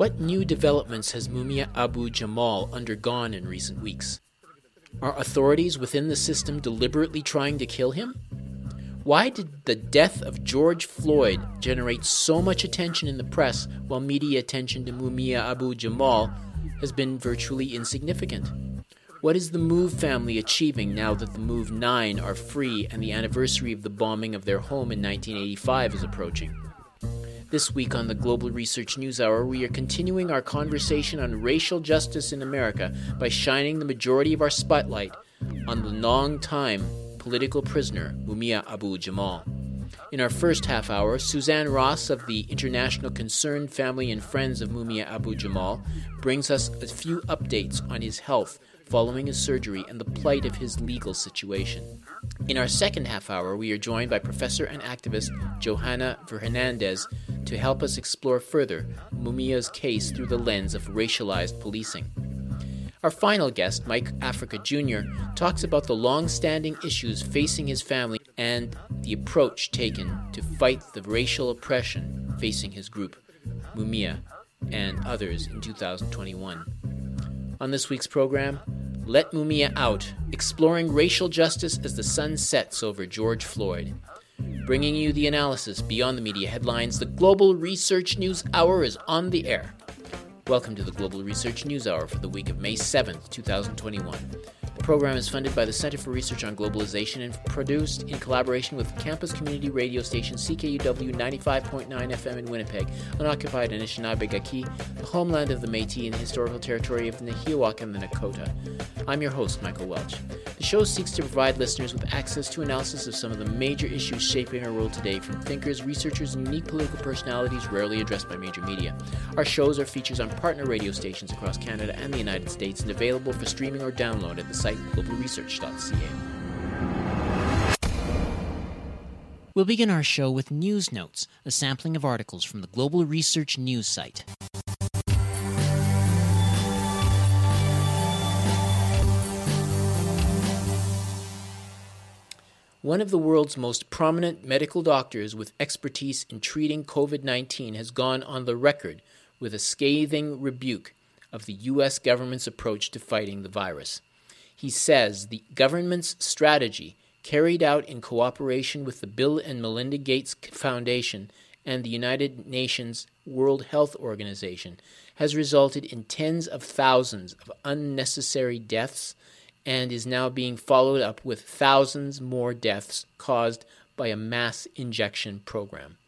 What new developments has Mumia Abu Jamal undergone in recent weeks? Are authorities within the system deliberately trying to kill him? Why did the death of George Floyd generate so much attention in the press while media attention to Mumia Abu Jamal has been virtually insignificant? What is the Move family achieving now that the Move 9 are free and the anniversary of the bombing of their home in 1985 is approaching? This week on the Global Research News Hour, we are continuing our conversation on racial justice in America by shining the majority of our spotlight on the long-time political prisoner Mumia Abu Jamal. In our first half hour, Suzanne Ross of the International Concerned Family and Friends of Mumia Abu Jamal brings us a few updates on his health following his surgery and the plight of his legal situation. In our second half hour, we are joined by professor and activist Johanna Fernandez to help us explore further Mumia's case through the lens of racialized policing. Our final guest, Mike Africa Jr., talks about the long standing issues facing his family and the approach taken to fight the racial oppression facing his group, Mumia, and others in 2021. On this week's program, let Mumia Out, exploring racial justice as the sun sets over George Floyd. Bringing you the analysis beyond the media headlines, the Global Research News Hour is on the air. Welcome to the Global Research News Hour for the week of May 7th, 2021. The program is funded by the Center for Research on Globalization and produced in collaboration with campus community radio station CKUW 95.9 FM in Winnipeg, unoccupied Anishinaabe Gaki, the homeland of the Métis and the historical territory of the Nahiwak and the Nakota. I'm your host, Michael Welch. Show seeks to provide listeners with access to analysis of some of the major issues shaping our world today from thinkers, researchers, and unique political personalities rarely addressed by major media. Our shows are features on partner radio stations across Canada and the United States and available for streaming or download at the site globalresearch.ca. We'll begin our show with News Notes, a sampling of articles from the Global Research News site. One of the world's most prominent medical doctors with expertise in treating COVID 19 has gone on the record with a scathing rebuke of the U.S. government's approach to fighting the virus. He says the government's strategy, carried out in cooperation with the Bill and Melinda Gates Foundation and the United Nations World Health Organization, has resulted in tens of thousands of unnecessary deaths and is now being followed up with thousands more deaths caused by a mass injection program.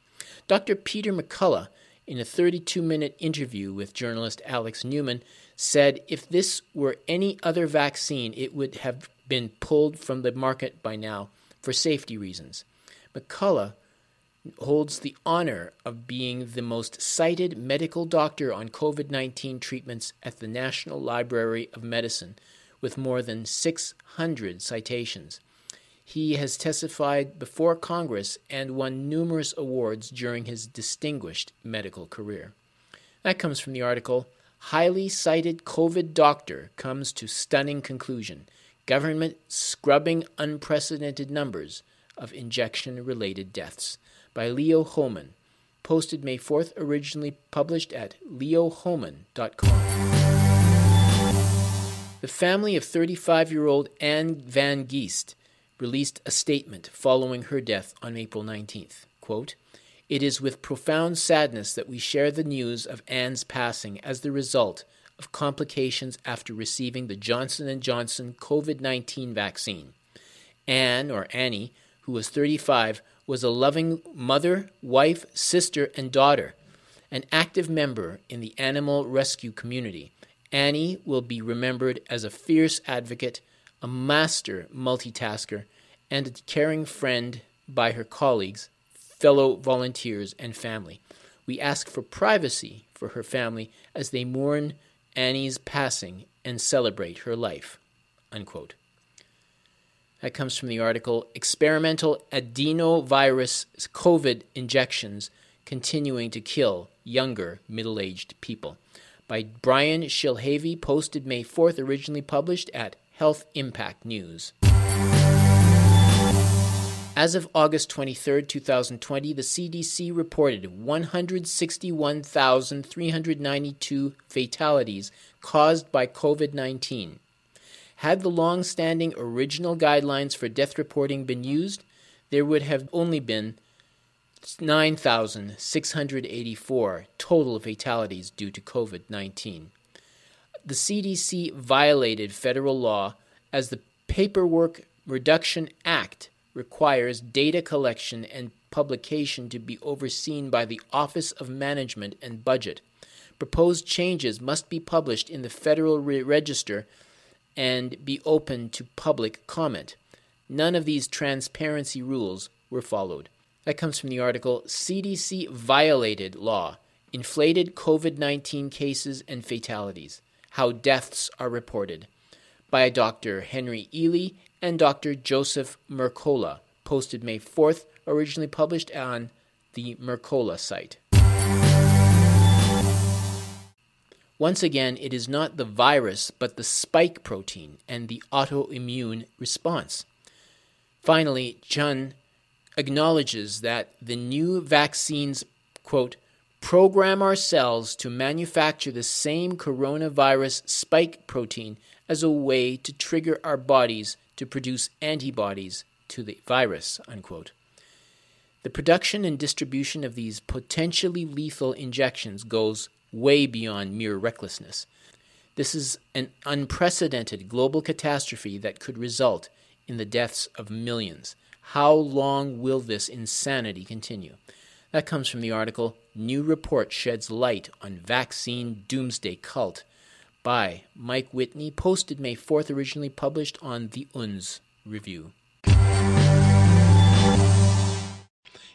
Dr. Peter McCullough, in a 32 minute interview with journalist Alex Newman, said if this were any other vaccine, it would have been pulled from the market by now for safety reasons. McCullough holds the honor of being the most cited medical doctor on COVID 19 treatments at the National Library of Medicine with more than 600 citations. He has testified before Congress and won numerous awards during his distinguished medical career. That comes from the article Highly Cited COVID Doctor Comes to Stunning Conclusion Government Scrubbing Unprecedented Numbers of Injection Related Deaths by Leo Hohmann, posted May 4th, originally published at leohohmann.com. The family of 35 year old Anne Van Geest released a statement following her death on April 19th. Quote, it is with profound sadness that we share the news of Anne's passing as the result of complications after receiving the Johnson & Johnson COVID-19 vaccine. Anne or Annie, who was 35, was a loving mother, wife, sister, and daughter, an active member in the animal rescue community, Annie will be remembered as a fierce advocate, a master multitasker, and a caring friend by her colleagues, fellow volunteers, and family. We ask for privacy for her family as they mourn Annie's passing and celebrate her life. Unquote. That comes from the article Experimental Adenovirus COVID Injections Continuing to Kill Younger Middle Aged People by Brian Shilhavy, posted May 4th, originally published at Health Impact News. As of August 23, 2020, the CDC reported 161,392 fatalities caused by COVID 19. Had the long standing original guidelines for death reporting been used, there would have only been 9,684 total fatalities due to COVID 19. The CDC violated federal law as the Paperwork Reduction Act requires data collection and publication to be overseen by the Office of Management and Budget. Proposed changes must be published in the Federal Re- Register and be open to public comment. None of these transparency rules were followed. That comes from the article CDC Violated Law Inflated COVID 19 Cases and Fatalities How Deaths Are Reported by Dr. Henry Ealy and Dr. Joseph Mercola, posted May 4th, originally published on the Mercola site. Once again, it is not the virus, but the spike protein and the autoimmune response. Finally, Chun acknowledges that the new vaccines, quote, program our cells to manufacture the same coronavirus spike protein as a way to trigger our bodies to produce antibodies to the virus, unquote. The production and distribution of these potentially lethal injections goes way beyond mere recklessness. This is an unprecedented global catastrophe that could result in the deaths of millions. How long will this insanity continue? That comes from the article New Report Sheds Light on Vaccine Doomsday Cult by Mike Whitney, posted May 4th, originally published on the Unz Review.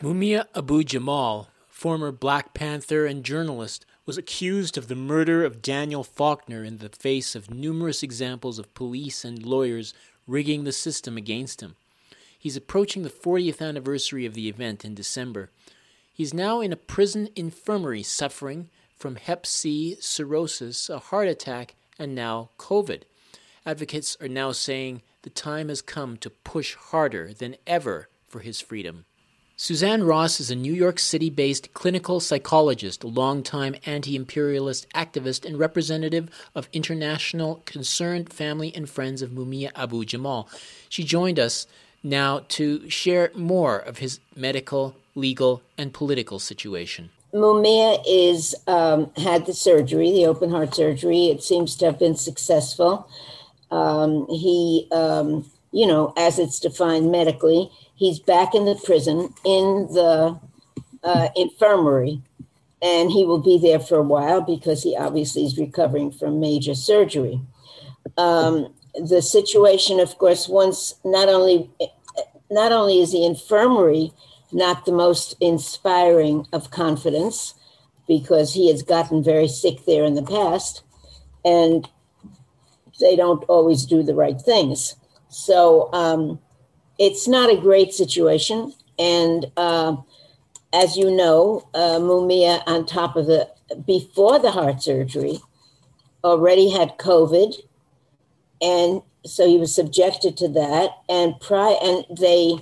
Mumia Abu Jamal, former Black Panther and journalist, was accused of the murder of Daniel Faulkner in the face of numerous examples of police and lawyers rigging the system against him. He's approaching the 40th anniversary of the event in December. He's now in a prison infirmary suffering from hep C, cirrhosis, a heart attack, and now COVID. Advocates are now saying the time has come to push harder than ever for his freedom. Suzanne Ross is a New York City based clinical psychologist, longtime anti imperialist activist, and representative of International Concerned Family and Friends of Mumia Abu Jamal. She joined us now to share more of his medical, legal, and political situation. Mumia is um, had the surgery, the open heart surgery. It seems to have been successful. Um, he, um, you know, as it's defined medically, he's back in the prison in the uh, infirmary. And he will be there for a while because he obviously is recovering from major surgery. Um, the situation of course once not only not only is the infirmary not the most inspiring of confidence because he has gotten very sick there in the past and they don't always do the right things. So um, it's not a great situation. And uh, as you know, uh, Mumia, on top of the before the heart surgery, already had COVID, and so he was subjected to that. And prior, and they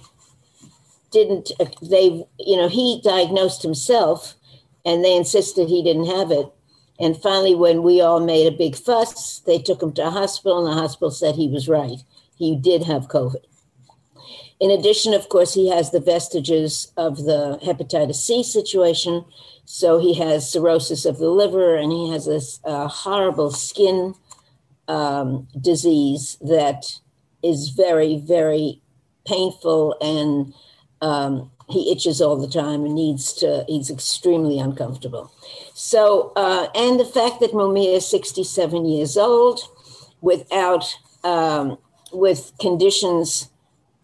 didn't. They, you know, he diagnosed himself, and they insisted he didn't have it. And finally, when we all made a big fuss, they took him to a hospital, and the hospital said he was right. He did have COVID. In addition, of course, he has the vestiges of the hepatitis C situation. So he has cirrhosis of the liver and he has this uh, horrible skin um, disease that is very, very painful and um, he itches all the time and needs to, he's extremely uncomfortable. So, uh, and the fact that Mumia is 67 years old without, um, with conditions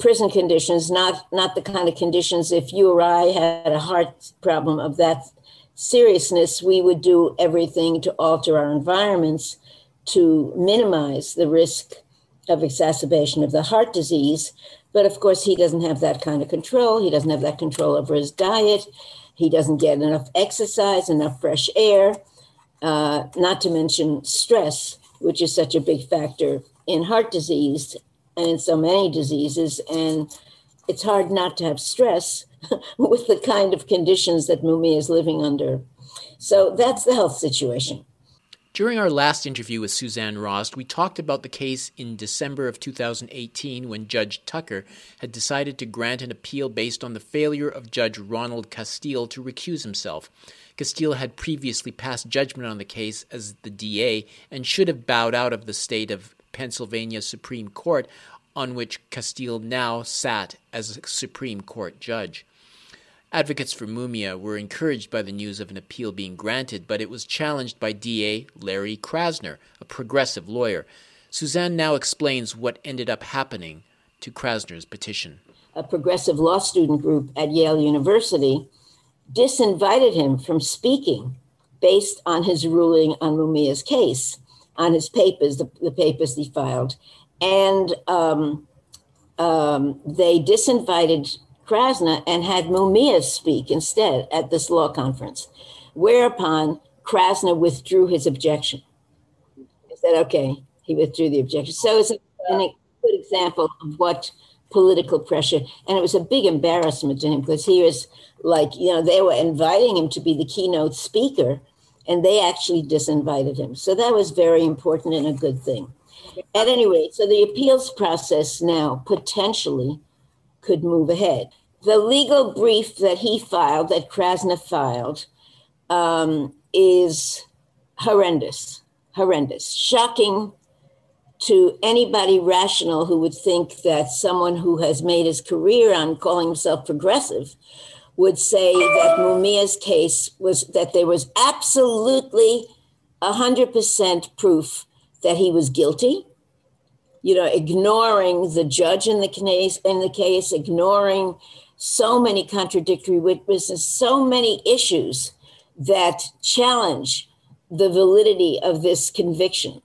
prison conditions, not not the kind of conditions if you or I had a heart problem of that seriousness, we would do everything to alter our environments to minimize the risk of exacerbation of the heart disease. But of course, he doesn't have that kind of control. He doesn't have that control over his diet. He doesn't get enough exercise, enough fresh air, uh, not to mention stress, which is such a big factor in heart disease and so many diseases. And it's hard not to have stress with the kind of conditions that Mumia is living under. So that's the health situation. During our last interview with Suzanne Ross, we talked about the case in December of 2018 when Judge Tucker had decided to grant an appeal based on the failure of Judge Ronald Castille to recuse himself. Castille had previously passed judgment on the case as the DA and should have bowed out of the state of Pennsylvania Supreme Court, on which Castille now sat as a Supreme Court judge. Advocates for Mumia were encouraged by the news of an appeal being granted, but it was challenged by DA Larry Krasner, a progressive lawyer. Suzanne now explains what ended up happening to Krasner's petition. A progressive law student group at Yale University disinvited him from speaking based on his ruling on Mumia's case, on his papers, the, the papers he filed. And um, um, they disinvited Krasner and had Mumia speak instead at this law conference, whereupon Krasner withdrew his objection. He said, okay, he withdrew the objection. So it's a, a good example of what political pressure, and it was a big embarrassment to him because he was like, you know, they were inviting him to be the keynote speaker, and they actually disinvited him. So that was very important and a good thing. At any rate, so the appeals process now potentially could move ahead the legal brief that he filed, that Krasner filed, um, is horrendous, horrendous, shocking to anybody rational who would think that someone who has made his career on calling himself progressive would say that Mumia's case was that there was absolutely 100% proof that he was guilty you know ignoring the judge in the case in the case ignoring so many contradictory witnesses, so many issues that challenge the validity of this conviction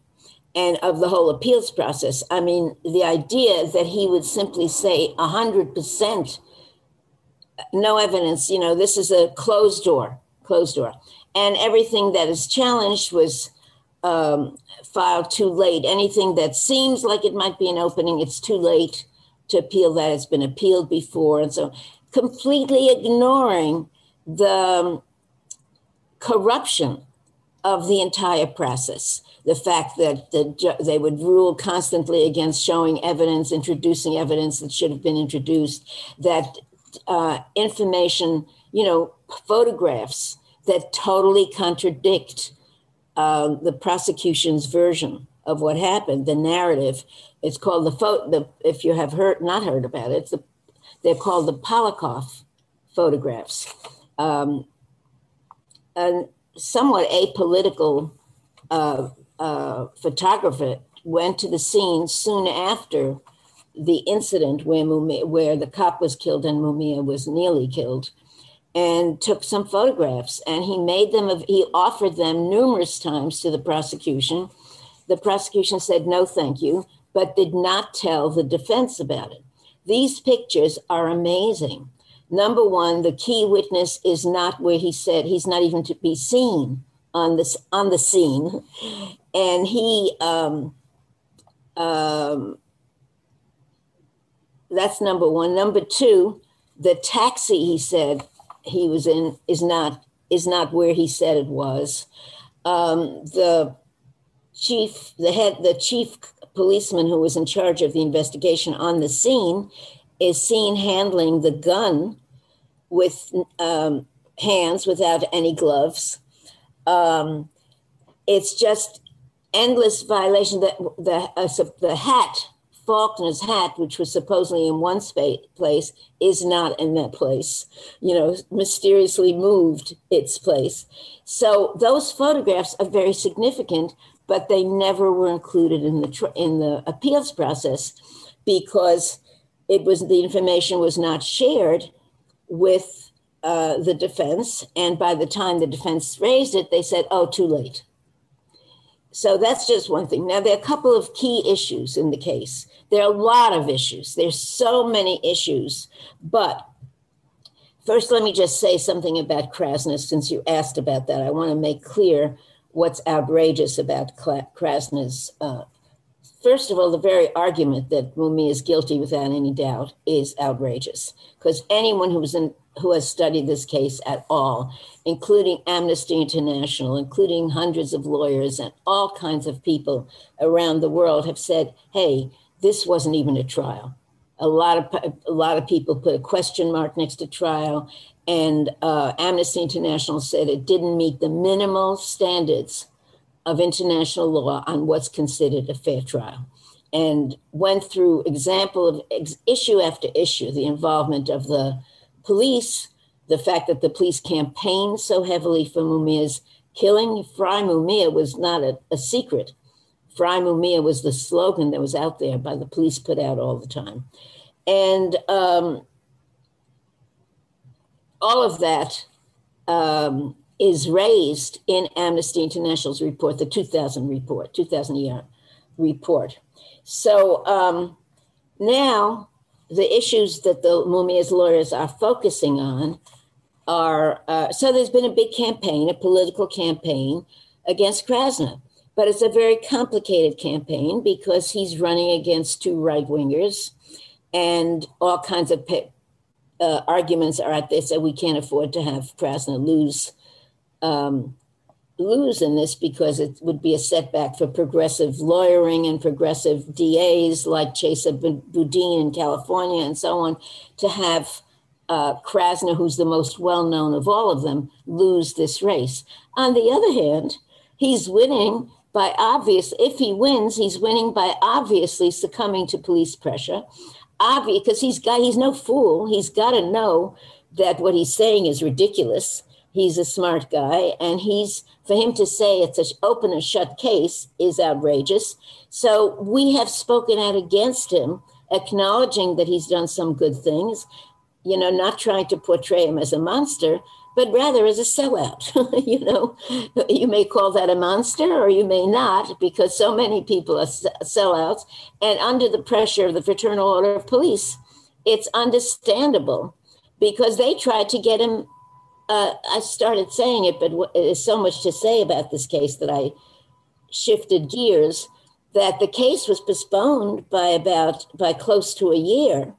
and of the whole appeals process. I mean, the idea that he would simply say 100% no evidence, you know, this is a closed door, closed door. And everything that is challenged was um, filed too late. Anything that seems like it might be an opening, it's too late to appeal that. It's been appealed before. And so completely ignoring the um, corruption of the entire process. The fact that the, they would rule constantly against showing evidence, introducing evidence that should have been introduced, that uh, information, you know, photographs that totally contradict uh, the prosecution's version of what happened, the narrative. It's called the photo. The, if you have heard, not heard about it, the, they're called the Polakoff photographs. Um, a somewhat apolitical uh, uh, photographer went to the scene soon after the incident where Mumia, where the cop was killed and Mumia was nearly killed, and took some photographs. And he made them. of He offered them numerous times to the prosecution the prosecution said no, thank you, but did not tell the defense about it. These pictures are amazing. Number one, the key witness is not where he said he's not even to be seen on this on the scene, and he um, um, that's number one. Number two, the taxi he said he was in is not is not where he said it was. Um, the chief, the head, the chief policeman who was in charge of the investigation on the scene is seen handling the gun with um, hands without any gloves. Um, it's just endless violation. That the uh, the hat, Faulkner's hat, which was supposedly in one space, place, is not in that place. You know, mysteriously moved its place. So those photographs are very significant but they never were included in the in the appeals process because it was the information was not shared with uh, the defense, and by the time the defense raised it, they said, "Oh, too late." So that's just one thing. Now there are a couple of key issues in the case. There are a lot of issues. There's so many issues, but first, let me just say something about Krasner. Since you asked about that, I want to make clear what's outrageous about Krasner's uh, first of all, the very argument that Mumia is guilty without any doubt is outrageous because anyone who's in, who has studied this case at all, including Amnesty International, including hundreds of lawyers and all kinds of people around the world, have said, "Hey, this wasn't even a trial." A lot of a lot of people put a question mark next to trial, and uh, Amnesty International said it didn't meet the minimal standards of international law on what's considered a fair trial and went through example of ex- issue after issue the involvement of the police the fact that the police campaigned so heavily for mumia's killing fry mumia was not a, a secret fry mumia was the slogan that was out there by the police put out all the time and um, all of that um, is raised in Amnesty International's report, the 2000 report, 2000 year report. So um, now the issues that the Mumia's lawyers are focusing on are uh, so there's been a big campaign, a political campaign against Krasner, but it's a very complicated campaign because he's running against two right wingers and all kinds of uh, arguments are out there. So we can't afford to have Krasner lose um, lose in this because it would be a setback for progressive lawyering and progressive DAs like Chesa Boudin in California and so on to have uh, Krasner, who's the most well known of all of them, lose this race. On the other hand, he's winning by obvious, if he wins, he's winning by obviously succumbing to police pressure. Obvious, because he's got, he's no fool. He's got to know that what he's saying is ridiculous he's a smart guy and he's for him to say it's an open and shut case is outrageous. So we have spoken out against him acknowledging that he's done some good things you know not trying to portray him as a monster but rather as a sellout you know. You may call that a monster or you may not because so many people are sellouts and under the pressure of the fraternal order of police it's understandable because they tried to get him uh, I started saying it, but there's so much to say about this case that I shifted gears. That the case was postponed by about by close to a year.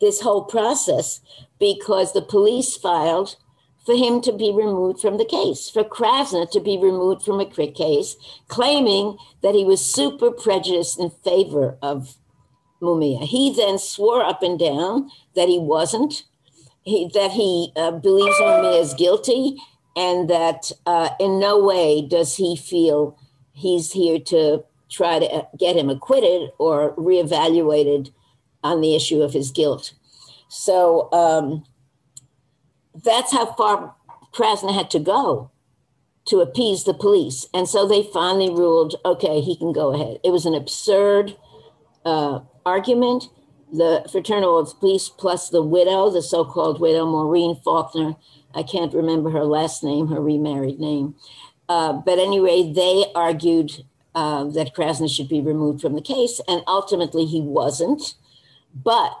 This whole process because the police filed for him to be removed from the case, for Krasner to be removed from a case, claiming that he was super prejudiced in favor of Mumia. He then swore up and down that he wasn't, he, that he uh, believes Mumia as guilty and that uh, in no way does he feel he's here to try to uh, get him acquitted or reevaluated on the issue of his guilt. So um, that's how far Krasner had to go to appease the police. And so they finally ruled okay, he can go ahead. It was an absurd uh, argument the fraternal of police plus the widow, the so-called widow Maureen Faulkner. I can't remember her last name, her remarried name. Uh, but anyway, they argued uh, that Krasner should be removed from the case, and ultimately he wasn't. But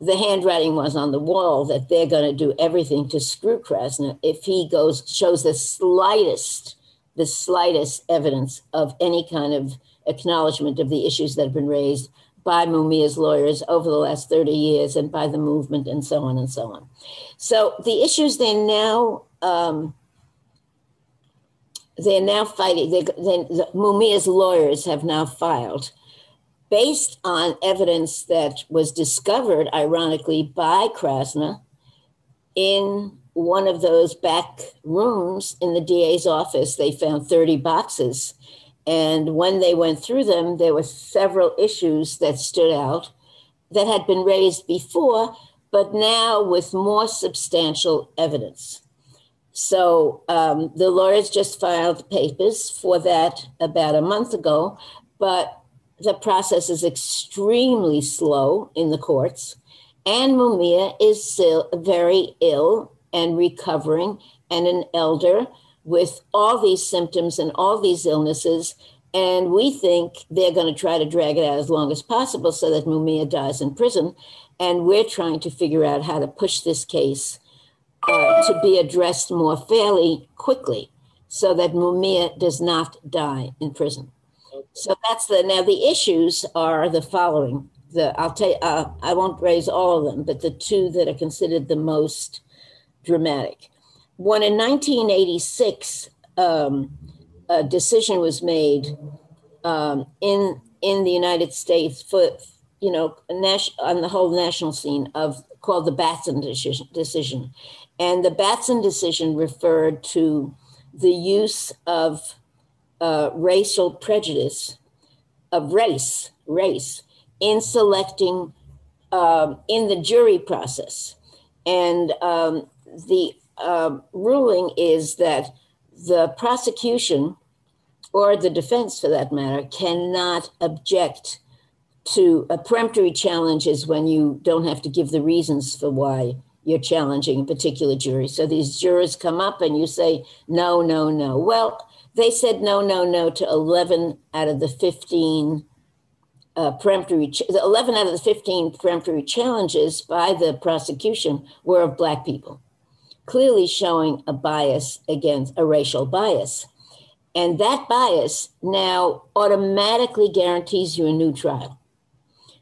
the handwriting was on the wall that they're going to do everything to screw Krasner if he goes shows the slightest, the slightest evidence of any kind of acknowledgement of the issues that have been raised by Mumia's lawyers over the last 30 years and by the movement and so on and so on. So the issues they now um, they're now fighting. They, they, the, Mumia's lawyers have now filed, based on evidence that was discovered, ironically, by Krasner in one of those back rooms in the DA's office. They found 30 boxes and when they went through them, there were several issues that stood out that had been raised before, but now with more substantial evidence. So um, the lawyers just filed papers for that about a month ago, but the process is extremely slow in the courts, and Mumia is still very ill and recovering, and an elder with all these symptoms and all these illnesses. And we think they're going to try to drag it out as long as possible so that Mumia dies in prison. And we're trying to figure out how to push this case uh, to be addressed more fairly quickly so that Mumia does not die in prison. So that's the now the issues are the following. The I'll tell you, uh, I won't raise all of them, but the two that are considered the most dramatic. One in 1986, um, a decision was made um, in in the United States for you know on the whole national scene of called the Batson decision, decision, and the Batson decision referred to the use of uh, racial prejudice of race, race, in selecting um, in the jury process. And um, the uh, ruling is that the prosecution or the defense, for that matter, cannot object to a peremptory challenge is when you don't have to give the reasons for why you're challenging a particular jury. So these jurors come up and you say, no, no, no. Well, they said no, no, no to 11 out of the 15 uh, peremptory, ch- 11 out of the 15 peremptory challenges by the prosecution were of Black people, clearly showing a bias against a racial bias. And that bias now automatically guarantees you a new trial.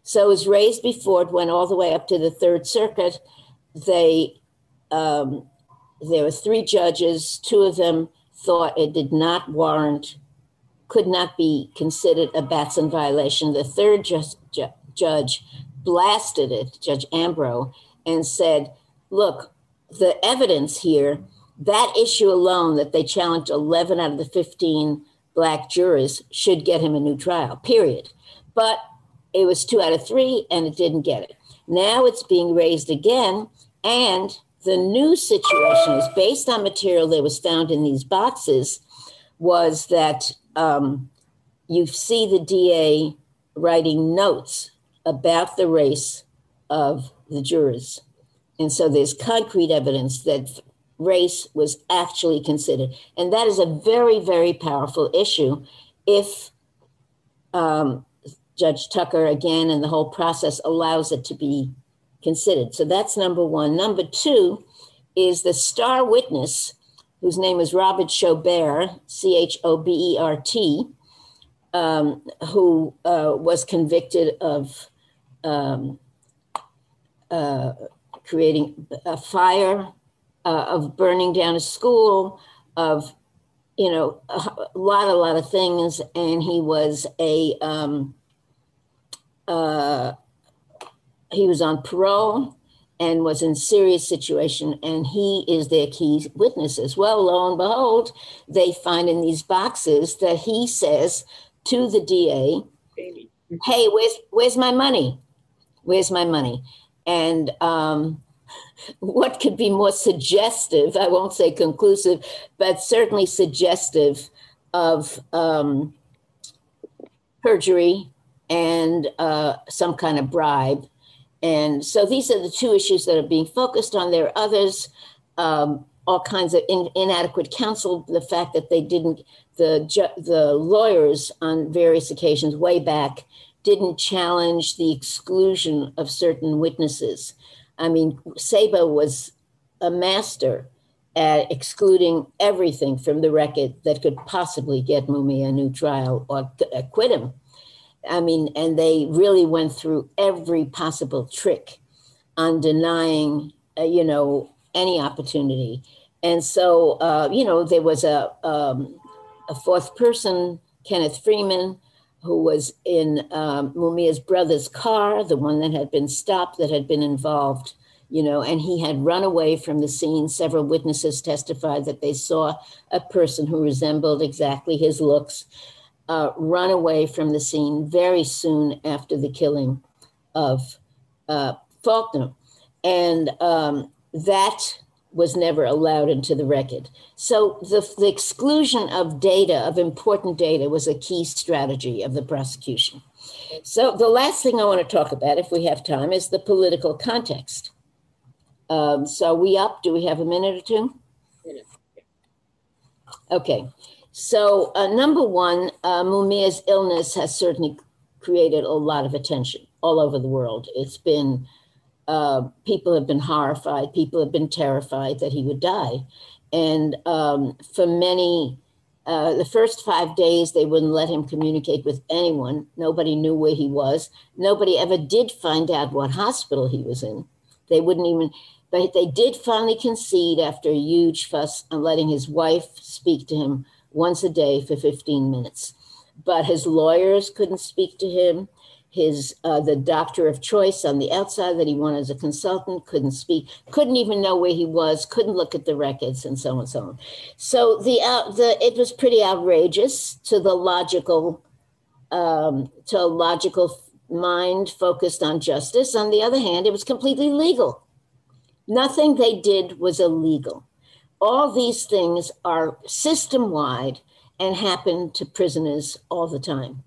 So it was raised before it went all the way up to the Third Circuit. They, um, there were three judges, two of them thought it did not warrant, could not be considered a Batson violation. The third ju- ju- judge blasted it, Judge Ambro, and said, look, the evidence here, that issue alone that they challenged 11 out of the 15 black jurors should get him a new trial, period. But it was two out of three and it didn't get it. Now it's being raised again, and the new situation is based on material that was found in these boxes was that um, you see the DA writing notes about the race of the jurors. And so there's concrete evidence that race was actually considered. And that is a very, very powerful issue if um, Judge Tucker, again, and the whole process allows it to be considered. So that's number one. Number two is the star witness, whose name is Robert Chobert, C H O B E R T, um, who uh, was convicted of um, uh, creating a fire, uh, of burning down a school, of you know a lot, a lot of things, and he was a um, uh, he was on parole and was in serious situation. And he is their key witnesses well. Lo and behold they find in these boxes that he says to the da hey where's where's my money? Where's my money and um, what could be more suggestive i won't say conclusive but certainly suggestive of um, perjury and uh, some kind of bribe and so these are the two issues that are being focused on. There are others, um, all kinds of in, inadequate counsel, the fact that they didn't, the, the lawyers on various occasions way back didn't challenge the exclusion of certain witnesses. I mean, Sabo was a master at excluding everything from the record that could possibly get Mumia a new trial or acquit him. I mean, and they really went through every possible trick on denying, uh, you know, any opportunity. And so, uh, you know, there was a, um, a fourth person, Kenneth Freeman, who was in um, Mumia's brother's car, the one that had been stopped, that had been involved, you know, and he had run away from the scene. Several witnesses testified that they saw a person who resembled exactly his looks uh, run away from the scene very soon after the killing of uh, Faulkner. And um, that was never allowed into the record. So the, the exclusion of data, of important data, was a key strategy of the prosecution. So, the last thing I want to talk about, if we have time, is the political context. Um, so, we up? Do we have a minute or two? Okay. So, uh, number one, uh, Mumia's illness has certainly created a lot of attention all over the world. It's been, uh, people have been horrified, people have been terrified that he would die. And um, for many, uh, the first five days, they wouldn't let him communicate with anyone. Nobody knew where he was. Nobody ever did find out what hospital he was in. They wouldn't even, but they did finally concede after a huge fuss on letting his wife speak to him once a day for 15 minutes. But his lawyers couldn't speak to him his uh, the doctor of choice on the outside that he wanted as a consultant couldn't speak couldn't even know where he was couldn't look at the records and so on and so on. So the uh, the it was pretty outrageous to the logical um, to a logical mind focused on justice. On the other hand it was completely legal. Nothing they did was illegal. All these things are system wide and happen to prisoners all the time.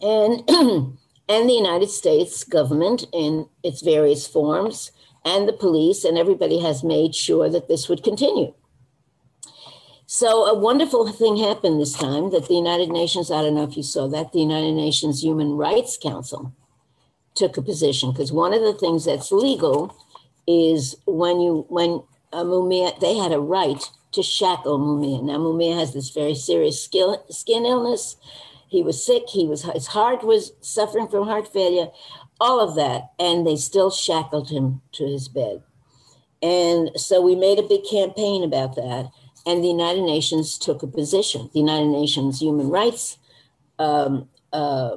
And and the United States government in its various forms, and the police, and everybody has made sure that this would continue. So, a wonderful thing happened this time that the United Nations, I don't know if you saw that, the United Nations Human Rights Council took a position because one of the things that's legal is when you, when uh, Mumia, they had a right to shackle Mumia. Now, Mumia has this very serious skill, skin illness he was sick. He was his heart was suffering from heart failure, all of that, and they still shackled him to his bed. And so we made a big campaign about that, and the United Nations took a position. The United Nations Human Rights um, uh,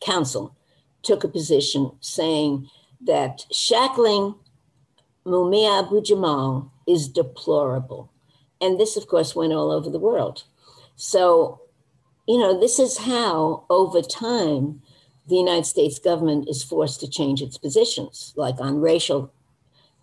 Council took a position saying that shackling Mumia Abu Jamal is deplorable. And this, of course, went all over the world. So you know, this is how over time the United States government is forced to change its positions, like on racial,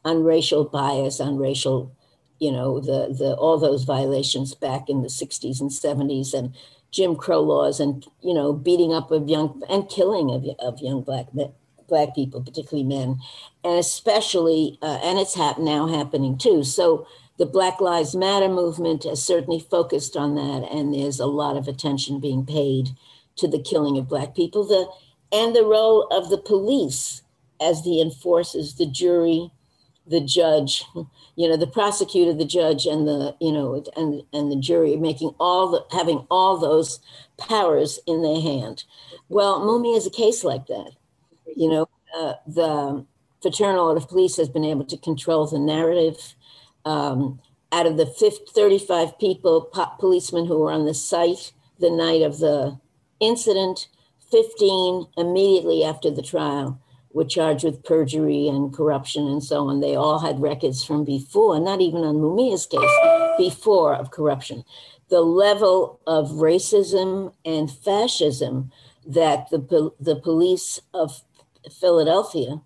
on racial bias, on racial, you know, the the all those violations back in the 60s and 70s and Jim Crow laws and you know beating up of young and killing of, of young black men, black people, particularly men, and especially uh, and it's hap- now happening too. So the Black Lives Matter movement has certainly focused on that, and there's a lot of attention being paid to the killing of Black people. The and the role of the police as the enforcers, the jury, the judge, you know, the prosecutor, the judge, and the you know, and and the jury making all the having all those powers in their hand. Well, Mumia is a case like that. You know, uh, the Fraternal Order of Police has been able to control the narrative um, out of the 50, 35 people, po- policemen who were on the site the night of the incident, 15 immediately after the trial were charged with perjury and corruption and so on. They all had records from before, not even on Mumia's case, before of corruption. The level of racism and fascism that the, the police of Philadelphia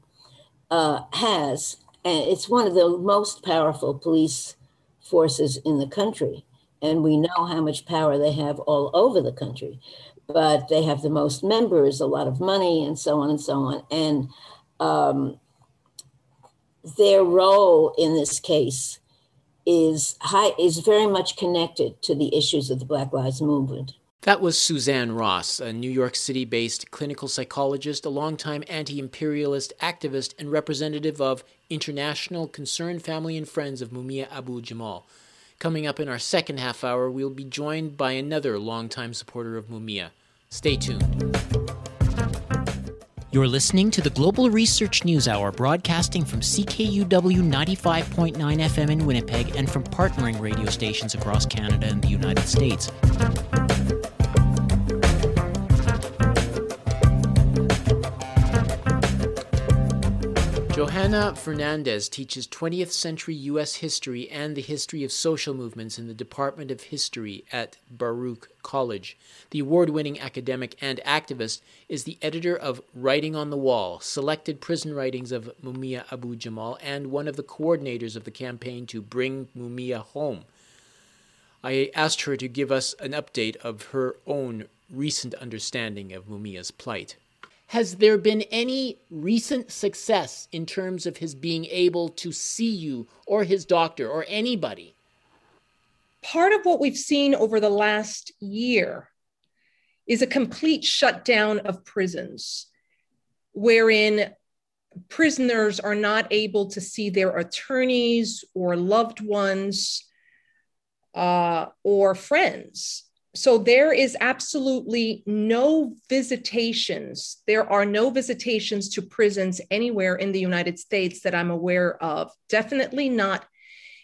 uh, has and it's one of the most powerful police forces in the country. And we know how much power they have all over the country. But they have the most members, a lot of money, and so on and so on. And um, their role in this case is high, is very much connected to the issues of the Black Lives Movement. That was Suzanne Ross, a New York City based clinical psychologist, a longtime anti imperialist activist, and representative of International Concerned Family and Friends of Mumia Abu Jamal. Coming up in our second half hour, we'll be joined by another longtime supporter of Mumia. Stay tuned. You're listening to the Global Research News Hour, broadcasting from CKUW 95.9 FM in Winnipeg and from partnering radio stations across Canada and the United States. Johanna Fernandez teaches 20th century U.S. history and the history of social movements in the Department of History at Baruch College. The award winning academic and activist is the editor of Writing on the Wall, selected prison writings of Mumia Abu Jamal, and one of the coordinators of the campaign to bring Mumia home. I asked her to give us an update of her own recent understanding of Mumia's plight. Has there been any recent success in terms of his being able to see you or his doctor or anybody? Part of what we've seen over the last year is a complete shutdown of prisons, wherein prisoners are not able to see their attorneys or loved ones uh, or friends. So there is absolutely no visitations. There are no visitations to prisons anywhere in the United States that I'm aware of. Definitely not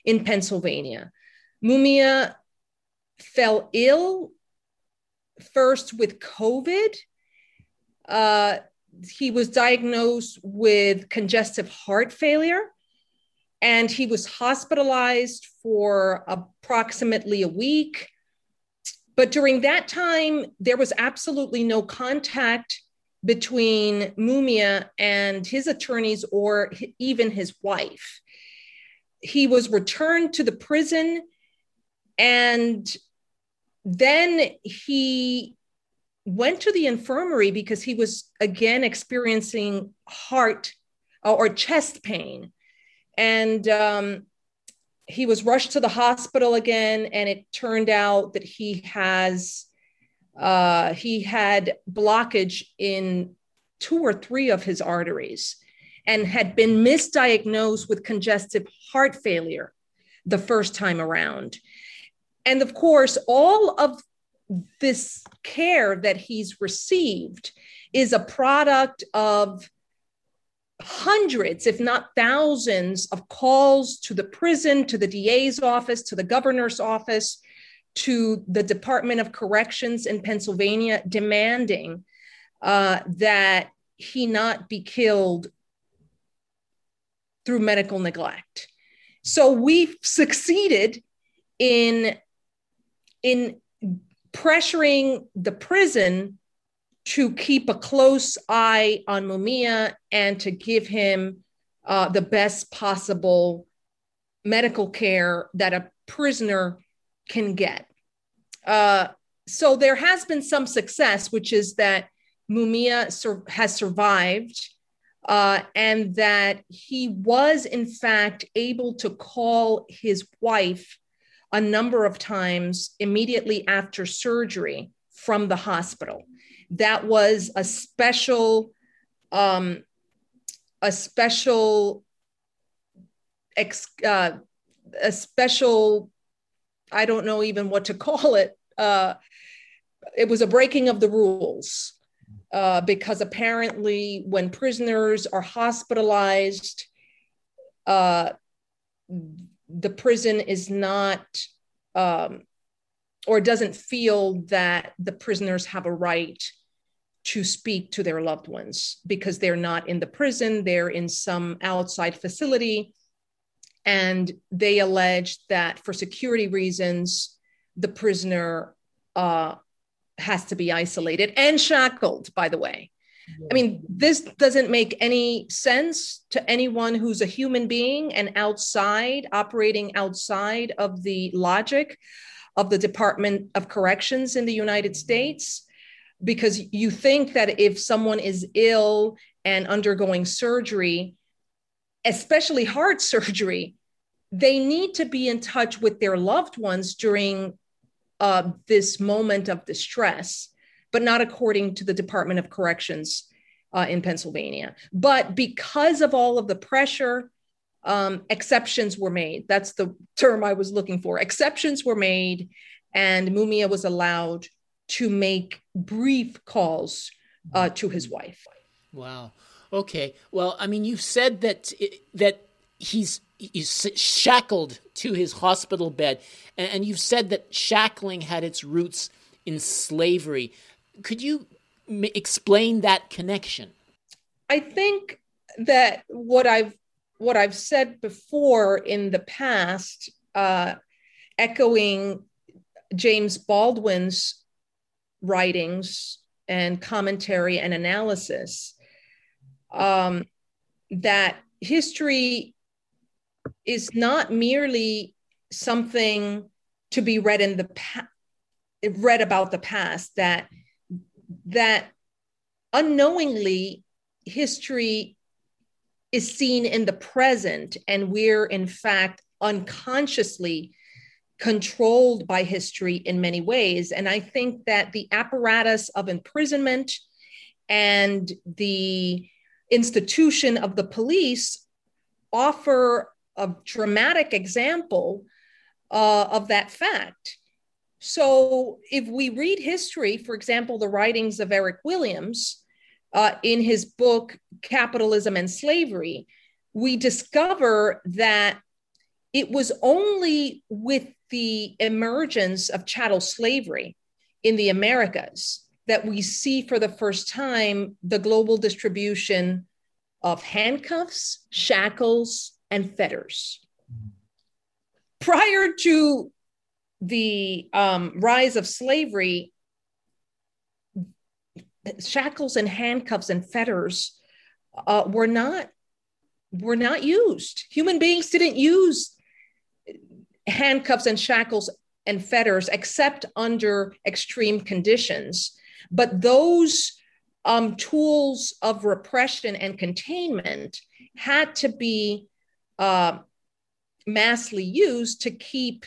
in Pennsylvania. Mumia fell ill first with COVID. Uh, he was diagnosed with congestive heart failure and he was hospitalized for approximately a week. But during that time, there was absolutely no contact between Mumia and his attorneys or even his wife. He was returned to the prison and then he went to the infirmary because he was again experiencing heart uh, or chest pain. And um, he was rushed to the hospital again, and it turned out that he has uh, he had blockage in two or three of his arteries and had been misdiagnosed with congestive heart failure the first time around. And of course, all of this care that he's received is a product of hundreds, if not thousands, of calls to the prison, to the DA's office, to the governor's office, to the Department of Corrections in Pennsylvania, demanding uh, that he not be killed through medical neglect. So we've succeeded in in pressuring the prison to keep a close eye on Mumia and to give him uh, the best possible medical care that a prisoner can get. Uh, so there has been some success, which is that Mumia sur- has survived uh, and that he was, in fact, able to call his wife a number of times immediately after surgery from the hospital. That was a special, um, a special, ex, uh, a special, I don't know even what to call it. Uh, it was a breaking of the rules uh, because apparently, when prisoners are hospitalized, uh, the prison is not um, or doesn't feel that the prisoners have a right to speak to their loved ones because they're not in the prison, they're in some outside facility. And they allege that for security reasons, the prisoner uh, has to be isolated and shackled, by the way. I mean, this doesn't make any sense to anyone who's a human being and outside, operating outside of the logic of the Department of Corrections in the United States. Because you think that if someone is ill and undergoing surgery, especially heart surgery, they need to be in touch with their loved ones during uh, this moment of distress but not according to the Department of Corrections uh, in Pennsylvania. But because of all of the pressure, um, exceptions were made. That's the term I was looking for. Exceptions were made, and Mumia was allowed to make brief calls uh, to his wife. Wow. Okay. Well, I mean, you've said that that he's he's shackled to his hospital bed, and you've said that shackling had its roots in slavery. Could you m- explain that connection? I think that what I've what I've said before in the past, uh, echoing James Baldwin's writings and commentary and analysis, um, that history is not merely something to be read in the past, read about the past. That that unknowingly, history is seen in the present, and we're in fact unconsciously controlled by history in many ways. And I think that the apparatus of imprisonment and the institution of the police offer a dramatic example uh, of that fact. So, if we read history, for example, the writings of Eric Williams uh, in his book, Capitalism and Slavery, we discover that it was only with the emergence of chattel slavery in the Americas that we see for the first time the global distribution of handcuffs, shackles, and fetters. Prior to the um, rise of slavery, shackles and handcuffs and fetters uh, were not were not used. Human beings didn't use handcuffs and shackles and fetters except under extreme conditions. But those um, tools of repression and containment had to be uh, massively used to keep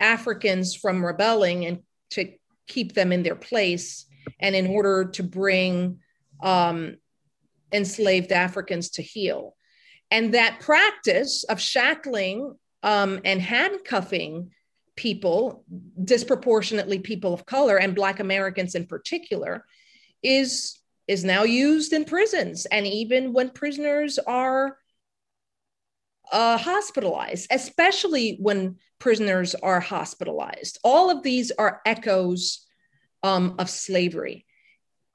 Africans from rebelling and to keep them in their place, and in order to bring um, enslaved Africans to heel. And that practice of shackling um, and handcuffing people, disproportionately people of color and Black Americans in particular, is is now used in prisons and even when prisoners are uh, hospitalized, especially when prisoners are hospitalized. All of these are echoes um, of slavery.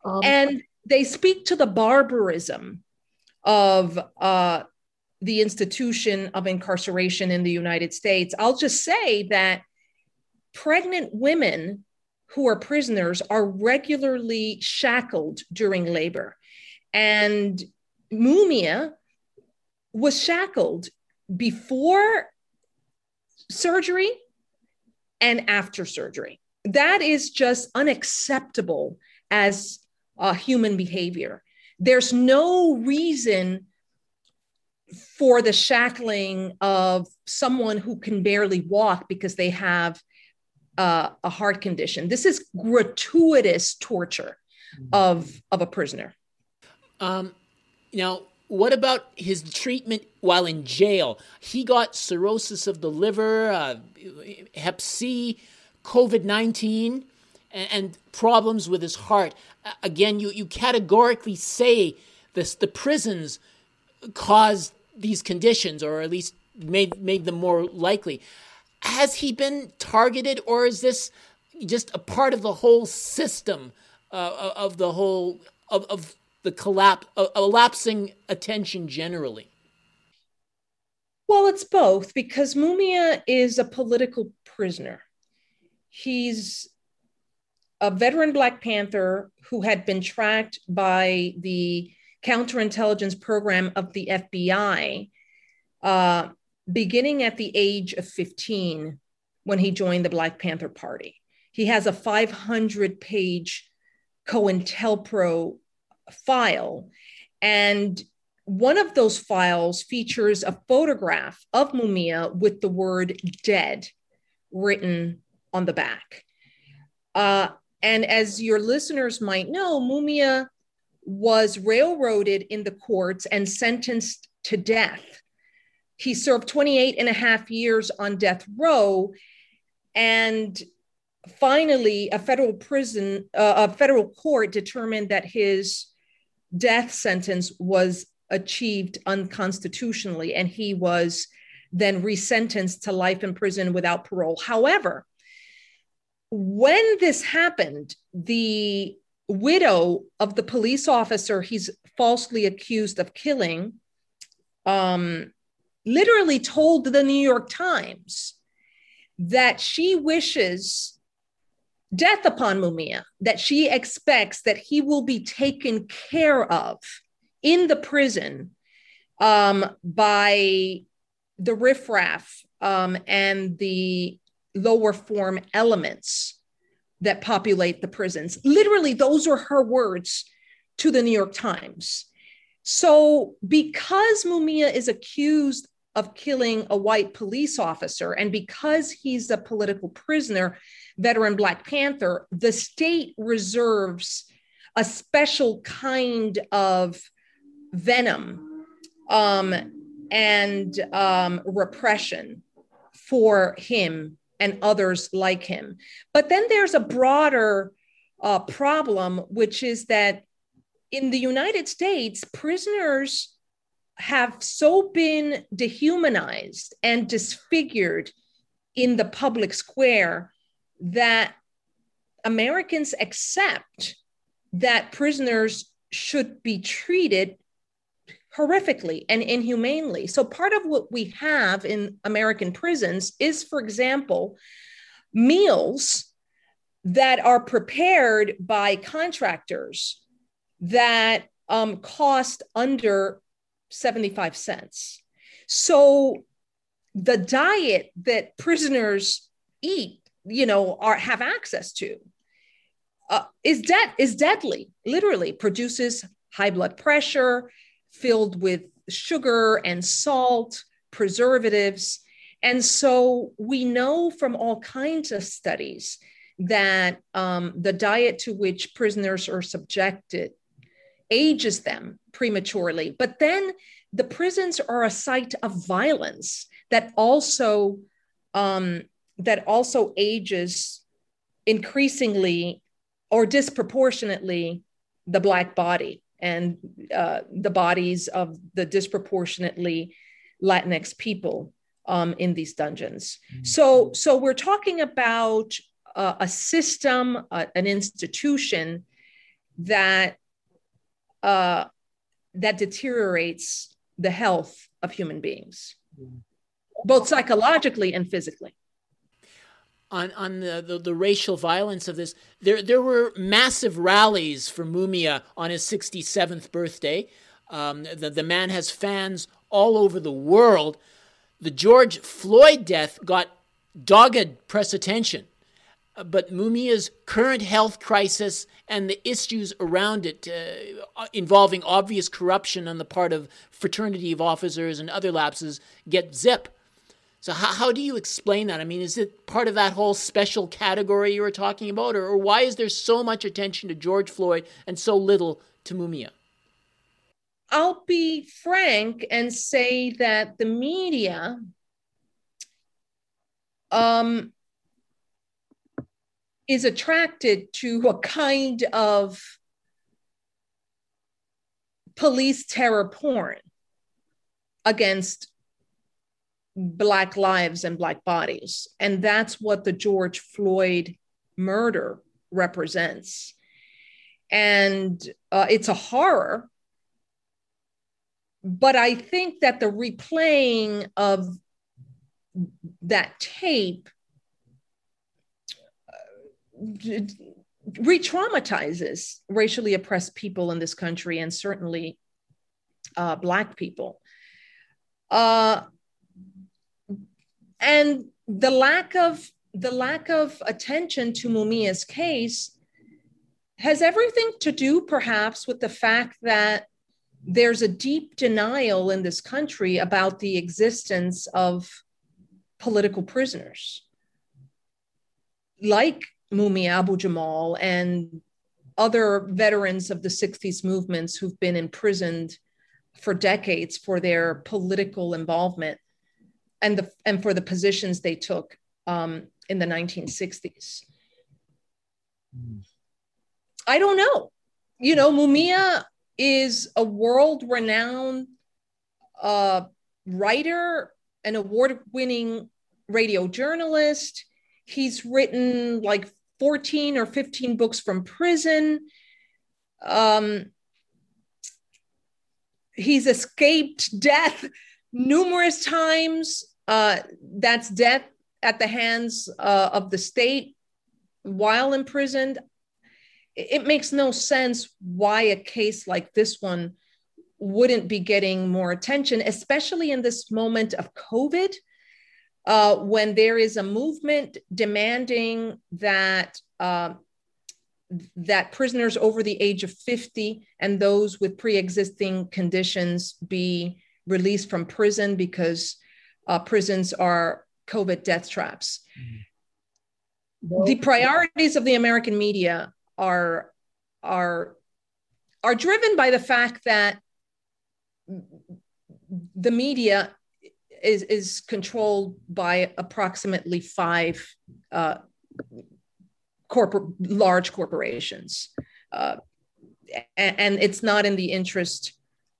Um, and they speak to the barbarism of uh, the institution of incarceration in the United States. I'll just say that pregnant women who are prisoners are regularly shackled during labor. And Mumia was shackled before surgery and after surgery. That is just unacceptable as a human behavior. There's no reason for the shackling of someone who can barely walk because they have uh, a heart condition. This is gratuitous torture of of a prisoner. Um, now, what about his treatment while in jail? He got cirrhosis of the liver, uh, Hep C, COVID nineteen, and, and, problems with his heart. Uh, again, you you categorically say this: the prisons caused these conditions, or at least made made them more likely. Has he been targeted, or is this just a part of the whole system uh, of the whole of, of the collapse, uh, elapsing attention generally? Well, it's both because Mumia is a political prisoner. He's a veteran Black Panther who had been tracked by the counterintelligence program of the FBI uh, beginning at the age of 15 when he joined the Black Panther Party. He has a 500 page COINTELPRO file. And one of those files features a photograph of Mumia with the word dead written on the back. Uh, and as your listeners might know, Mumia was railroaded in the courts and sentenced to death. He served 28 and a half years on death row. And finally, a federal prison, uh, a federal court determined that his death sentence was achieved unconstitutionally, and he was then resentenced to life in prison without parole. However, when this happened, the widow of the police officer he's falsely accused of killing um, literally told the New York Times that she wishes death upon Mumia, that she expects that he will be taken care of in the prison um, by the riffraff um, and the lower form elements that populate the prisons. Literally, those are her words to the New York Times. So, because Mumia is accused of killing a white police officer, and because he's a political prisoner, veteran Black Panther, the state reserves a special kind of venom um, and um, repression for him and others like him. But then there's a broader uh, problem, which is that in the United States, prisoners have so been dehumanized and disfigured in the public square that Americans accept that prisoners should be treated horrifically and inhumanely. So, part of what we have in American prisons is, for example, meals that are prepared by contractors that um, cost under 75 cents. So, the diet that prisoners eat, you know, are have access to uh, is dead is deadly. Literally produces high blood pressure, filled with sugar and salt, preservatives. And so we know from all kinds of studies that um, the diet to which prisoners are subjected ages them prematurely. But then the prisons are a site of violence that also um, that also ages increasingly or disproportionately the black body and uh, the bodies of the disproportionately Latinx people um, in these dungeons. Mm-hmm. So, so we're talking about uh, a system, uh, an institution that uh, that deteriorates the health of human beings, mm-hmm. both psychologically and physically on on the, the, the, racial violence of this. There there were massive rallies for Mumia on his 67th birthday. Um, the, the man has fans all over the world. The George Floyd death got dogged press attention, uh, but Mumia's current health crisis and the issues around it, uh, involving obvious corruption on the part of fraternity of officers and other lapses, get zip. So how, how do you explain that? I mean, is it part of that whole special category you were talking about, or, or why is there so much attention to George Floyd and so little to Mumia? I'll be frank and say that the media um, is attracted to a kind of police terror porn against Black lives and Black bodies. And that's what the George Floyd murder represents. And uh, it's a horror. But I think that the replaying of that tape uh, re traumatizes racially oppressed people in this country and certainly uh, Black people. Uh, and the lack of the lack of attention to Mumia's case has everything to do perhaps with the fact that there's a deep denial in this country about the existence of political prisoners. Like Mumia Abu Jamal and other veterans of the 60s movements who've been imprisoned for decades for their political involvement and the and for the positions they took um, in the 1960s. Mm. I don't know. You know, Mumia is a world-renowned uh, writer, an award-winning radio journalist. He's written like 14 or 15 books from prison. Um, he's escaped death numerous times uh, that's death at the hands uh, of the state while imprisoned. It makes no sense why a case like this one wouldn't be getting more attention, especially in this moment of COVID. uh, when there is a movement demanding that uh, that prisoners over the age of 50 and those with pre-existing conditions be released from prison because uh, prisons are COVID death traps. Mm-hmm. The priorities of the American media are are are driven by the fact that the media is is controlled by approximately five uh, corporate large corporations, uh, and, and, it's not in the interest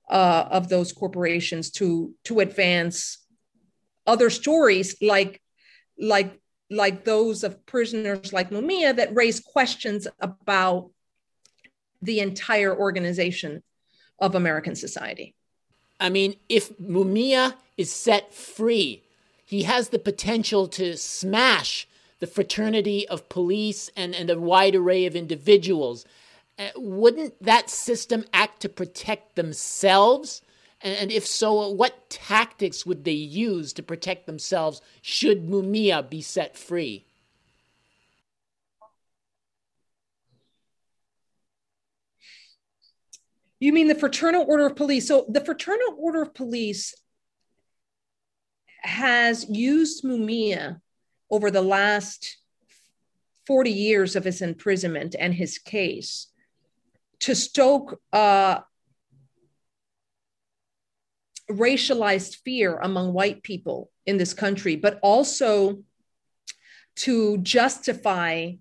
uh, of those corporations to to advance other stories like like like those of prisoners like Mumia that raise questions about the entire organization of American society. I mean, if Mumia is set free, he has the potential to smash the fraternity of police and, and a wide array of individuals. Uh, wouldn't that system act to protect themselves? And, if so, what tactics would they use to protect themselves should Mumia be set free? You mean the Fraternal Order of Police? So the Fraternal Order of Police has used Mumia over the last 40 years of his imprisonment and his case to stoke uh, racialized fear among white people in this country, but also to justify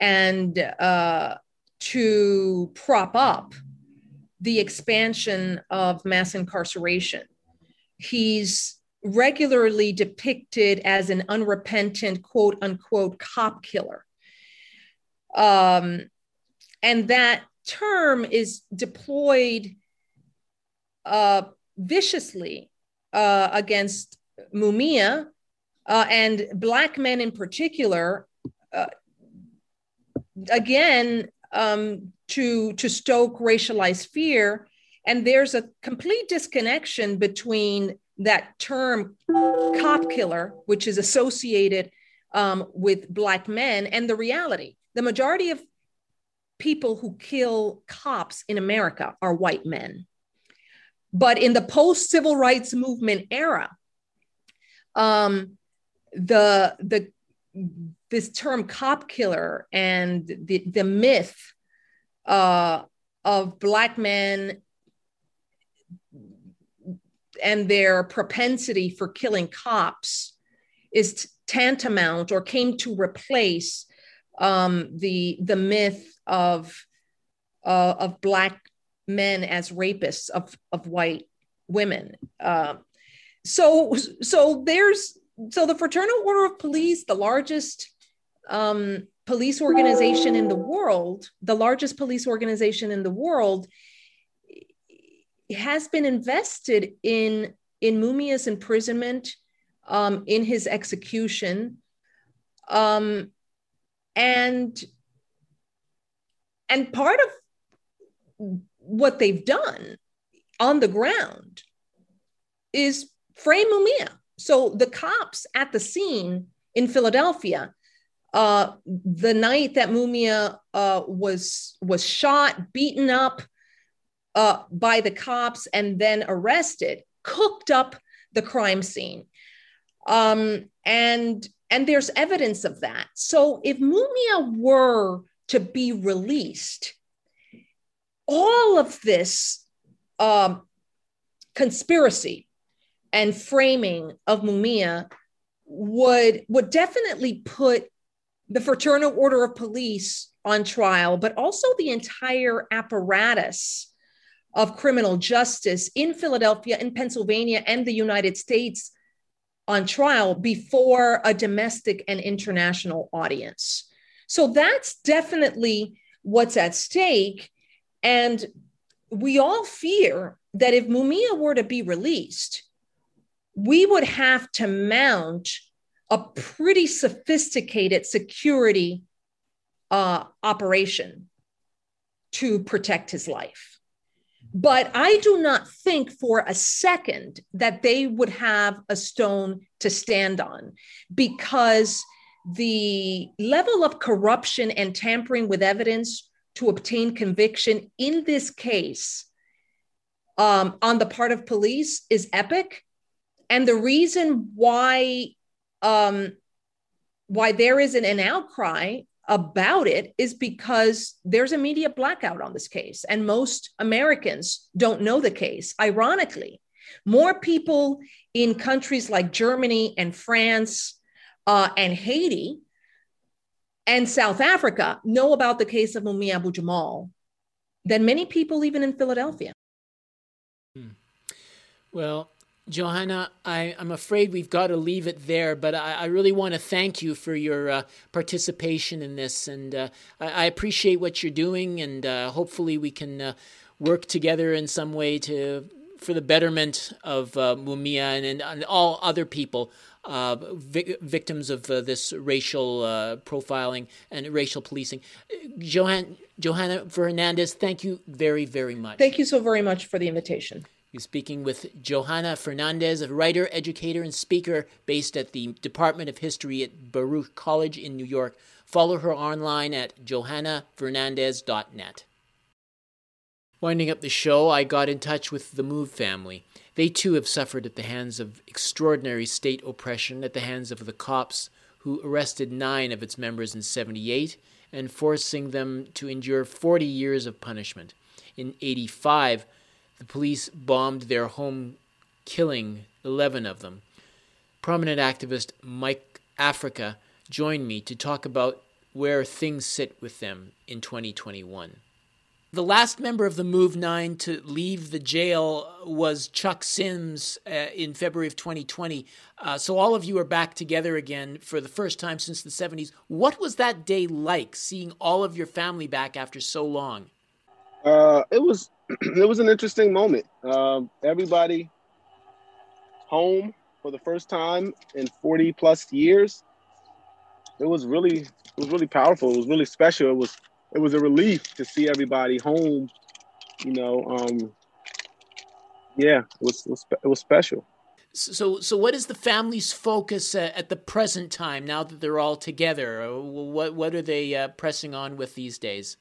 and uh, to prop up the expansion of mass incarceration. He's regularly depicted as an unrepentant, quote unquote, cop killer. Um, and that term is deployed uh, viciously uh, against Mumia uh, and Black men in particular. Uh, again, um, to, to stoke racialized fear. And there's a complete disconnection between that term cop killer, which is associated um, with Black men, and the reality. The majority of people who kill cops in America are white men. But in the post civil rights movement era, um, the, the, this term cop killer and the, the myth uh, of Black men and their propensity for killing cops is tantamount or came to replace um, the the myth of uh, of black men as rapists of of white women. Uh, so so there's so the Fraternal Order of Police, the largest um, police organization in the world, the largest police organization in the world, has been invested in in Mumia's imprisonment, um, in his execution, um, and and part of what they've done on the ground is frame Mumia. So the cops at the scene in Philadelphia, uh, the night that Mumia uh, was was shot, beaten up, uh, by the cops and then arrested, cooked up the crime scene. Um, and and there's evidence of that. So if Mumia were to be released, all of this um, conspiracy and framing of Mumia would would definitely put the Fraternal Order of Police on trial, but also the entire apparatus of criminal justice in Philadelphia, in Pennsylvania, and the United States on trial before a domestic and international audience. So that's definitely what's at stake. And we all fear that if Mumia were to be released, we would have to mount a pretty sophisticated security uh, operation to protect his life. But I do not think for a second that they would have a stone to stand on because the level of corruption and tampering with evidence to obtain conviction in this case um, on the part of police is epic. And the reason why um, why there isn't an outcry about it is because there's a media blackout on this case, and most Americans don't know the case. Ironically, more people in countries like Germany and France uh, and Haiti and South Africa know about the case of Mumia Abu Jamal than many people even in Philadelphia. Hmm. Well, Johanna, I, am afraid we've got to leave it there, but I, I really want to thank you for your uh, participation in this. And uh, I, I, appreciate what you're doing, and uh, hopefully we can uh, work together in some way to for the betterment of uh, Mumia and, and, all other people, uh, vi- victims of this racial profiling and racial policing. Johan, Johanna Fernandez, thank you very, very much. Thank you so very much for the invitation. We're speaking with Johanna Fernandez, a writer, educator, and speaker based at the Department of History at Baruch College in New York. Follow her online at johannafernandez.net. Winding up the show, I got in touch with the Move family. They too have suffered at the hands of extraordinary state oppression at the hands of the cops who arrested nine of its members in 78 and forcing them to endure 40 years of punishment. In 85, the police bombed their home, killing 11 of them. Prominent activist Mike Africa joined me to talk about where things sit with them in 2021. The last member of the Move Nine to leave the jail was Chuck Sims uh, in February of 2020. Uh, so all of you are back together again for the first time since the 70s. What was that day like, seeing all of your family back after so long? Uh, it was it was an interesting moment. Um, everybody home for the first time in 40 plus years. It was really it was really powerful. It was really special. It was it was a relief to see everybody home. You know, um, yeah, it was it was, it was special. So, so what is the family's focus uh, at the present time now that they're all together? Uh, what what are they uh, pressing on with these days?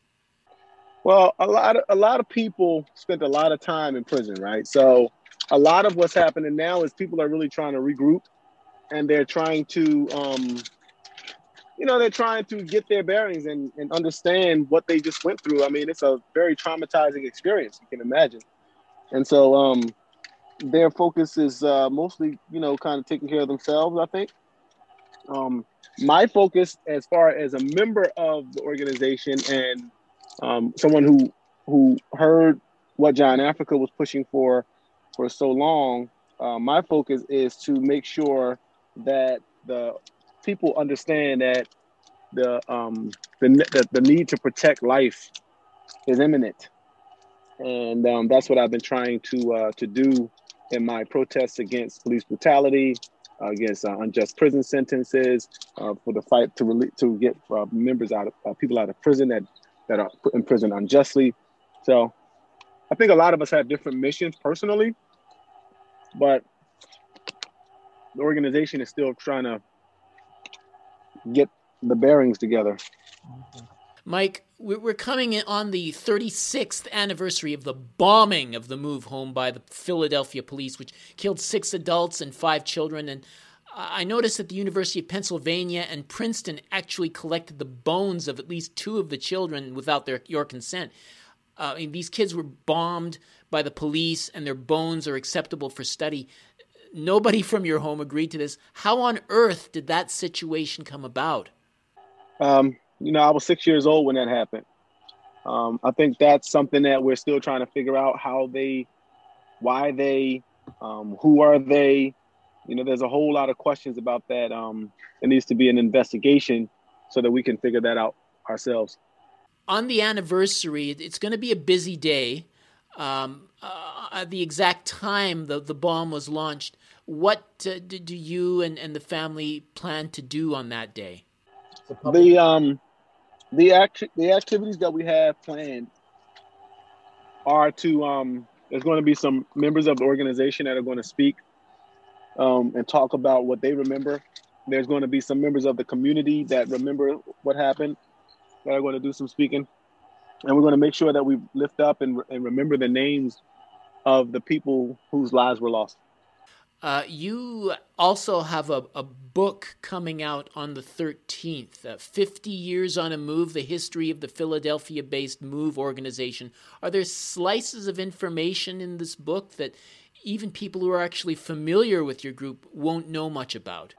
Well, a lot of a lot of people spent a lot of time in prison, right? So a lot of what's happening now is people are really trying to regroup and they're trying to um, you know, they're trying to get their bearings and, and understand what they just went through. I mean, it's a very traumatizing experience, you can imagine. And so um, their focus is uh, mostly, you know, kind of taking care of themselves, I think. Um, my focus as far as a member of the organization and um, someone who who heard what John Africa was pushing for for so long. Uh, my focus is to make sure that the people understand that the um, the, the, the need to protect life is imminent, and um, that's what I've been trying to uh, to do in my protests against police brutality, uh, against uh, unjust prison sentences, uh, for the fight to rele- to get uh, members out of uh, people out of prison that that are put in prison unjustly. So I think a lot of us have different missions personally, but the organization is still trying to get the bearings together. Mike, we're coming on the 36th anniversary of the bombing of the move home by the Philadelphia police, which killed six adults and five children. And I noticed that the University of Pennsylvania and Princeton actually collected the bones of at least two of the children without their your consent. Uh, I mean, these kids were bombed by the police, and their bones are acceptable for study. Nobody from your home agreed to this. How on earth did that situation come about? Um, you know, I was six years old when that happened. Um, I think that's something that we're still trying to figure out how they, why they, um, who are they, you know, there's a whole lot of questions about that. Um, there needs to be an investigation so that we can figure that out ourselves. On the anniversary, it's going to be a busy day. Um, uh, the exact time the, the bomb was launched, what uh, do you and, and the family plan to do on that day? The um, the act the activities that we have planned are to um, there's going to be some members of the organization that are going to speak um, and talk about what they remember. There's going to be some members of the community that remember what happened that are going to do some speaking. And we're going to make sure that we lift up and, and remember the names of the people whose lives were lost. Uh, you also have a, a, book coming out on the 13th uh, 50 Years on a Move, the history of the Philadelphia based Move organization. Are there slices of information in this book that even people who are actually familiar with your group won't know much about?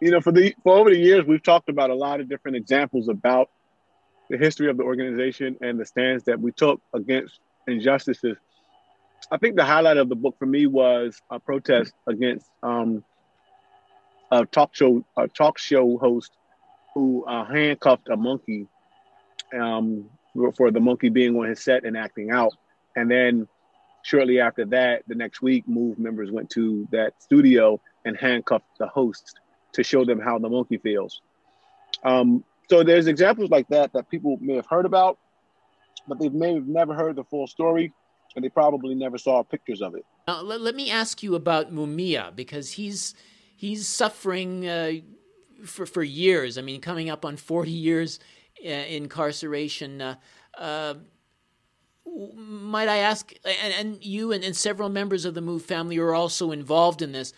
You know, for the for over the years, we've talked about a lot of different examples about the history of the organization and the stands that we took against injustices I think the highlight of the book for me was a protest against um, a talk show a talk show host who uh, handcuffed a monkey um, for the monkey being on his set and acting out, and then shortly after that, the next week, Move members went to that studio and handcuffed the host to show them how the monkey feels. Um, so there's examples like that that people may have heard about, but they may have never heard the full story and they probably never saw pictures of it. Now, let, let me ask you about Mumia because he's he's suffering uh, for for years. I mean, coming up on forty years uh, incarceration. Uh, uh, might I ask, and, and you and, and several members of the Move family are also involved in this.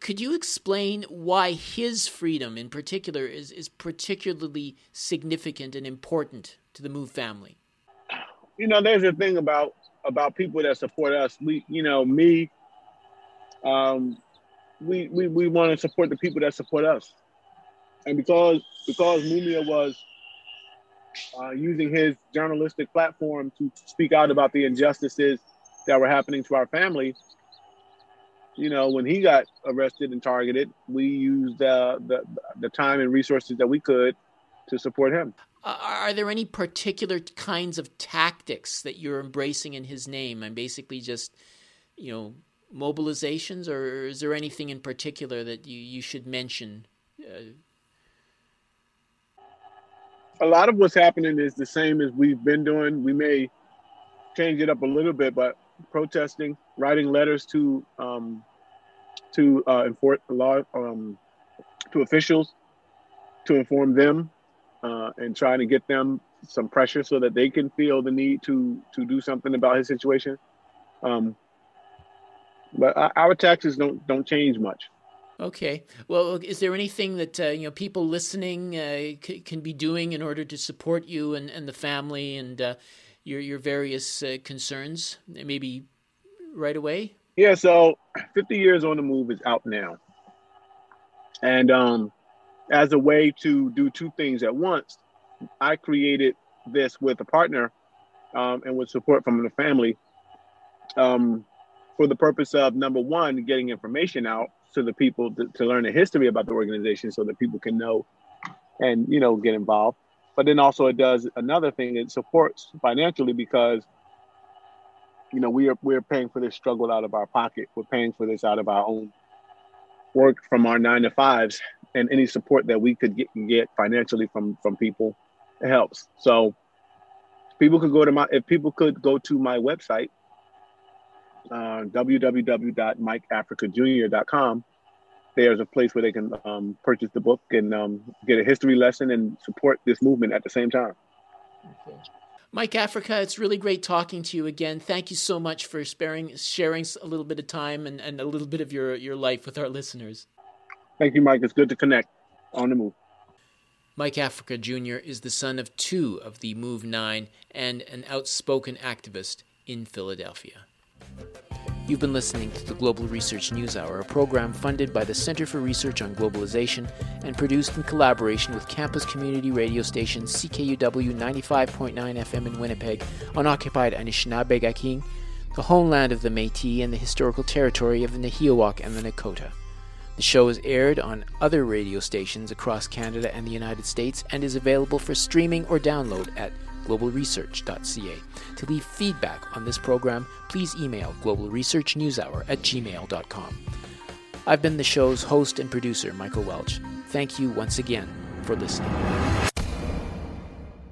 Could you explain why his freedom, in particular, is, is particularly significant and important to the Move family? You know, there's a thing about about people that support us. We, you know, me, um, we we, we want to support the people that support us, and because because Mumia was uh, using his journalistic platform to speak out about the injustices that were happening to our family. You know, when he got arrested and targeted, we used uh, the the time and resources that we could to support him. Are there any particular kinds of tactics that you're embracing in his name? I'm basically just, you know, mobilizations, or is there anything in particular that you, you should mention? Uh, a lot of what's happening is the same as we've been doing. We may change it up a little bit, but protesting, writing letters to um, to uh, enforce law um, to officials to inform them uh, and trying to get them some pressure so that they can feel the need to to do something about his situation. Um, but our taxes don't don't change much. Okay. Well, is there anything that uh, you know people listening uh, c- can be doing in order to support you and, and the family and uh, your your various uh, concerns? Maybe right away. Yeah. So, fifty years on the move is out now, and um, as a way to do two things at once, I created this with a partner um, and with support from the family um, for the purpose of number one, getting information out to the people to, to learn the history about the organization so that people can know and you know get involved. But then also it does another thing, it supports financially because you know we are we're paying for this struggle out of our pocket. We're paying for this out of our own work from our nine to fives and any support that we could get, get financially from from people it helps so people could go to my if people could go to my website uh, www.mikeafricajr.com there's a place where they can um, purchase the book and um, get a history lesson and support this movement at the same time okay. Mike Africa, it's really great talking to you again. Thank you so much for sparing, sharing a little bit of time and, and a little bit of your, your life with our listeners. Thank you, Mike. It's good to connect on the move. Mike Africa Jr. is the son of two of the Move Nine and an outspoken activist in Philadelphia. You've been listening to the Global Research News Hour, a program funded by the Center for Research on Globalization and produced in collaboration with campus community radio station CKUW 95.9 FM in Winnipeg on occupied Anishinaabeg the homeland of the Métis and the historical territory of the Nehiyawak and the Nakota. The show is aired on other radio stations across Canada and the United States and is available for streaming or download at globalresearch.ca. To leave feedback on this program, please email globalresearchnewshour at gmail.com. I've been the show's host and producer, Michael Welch. Thank you once again for listening.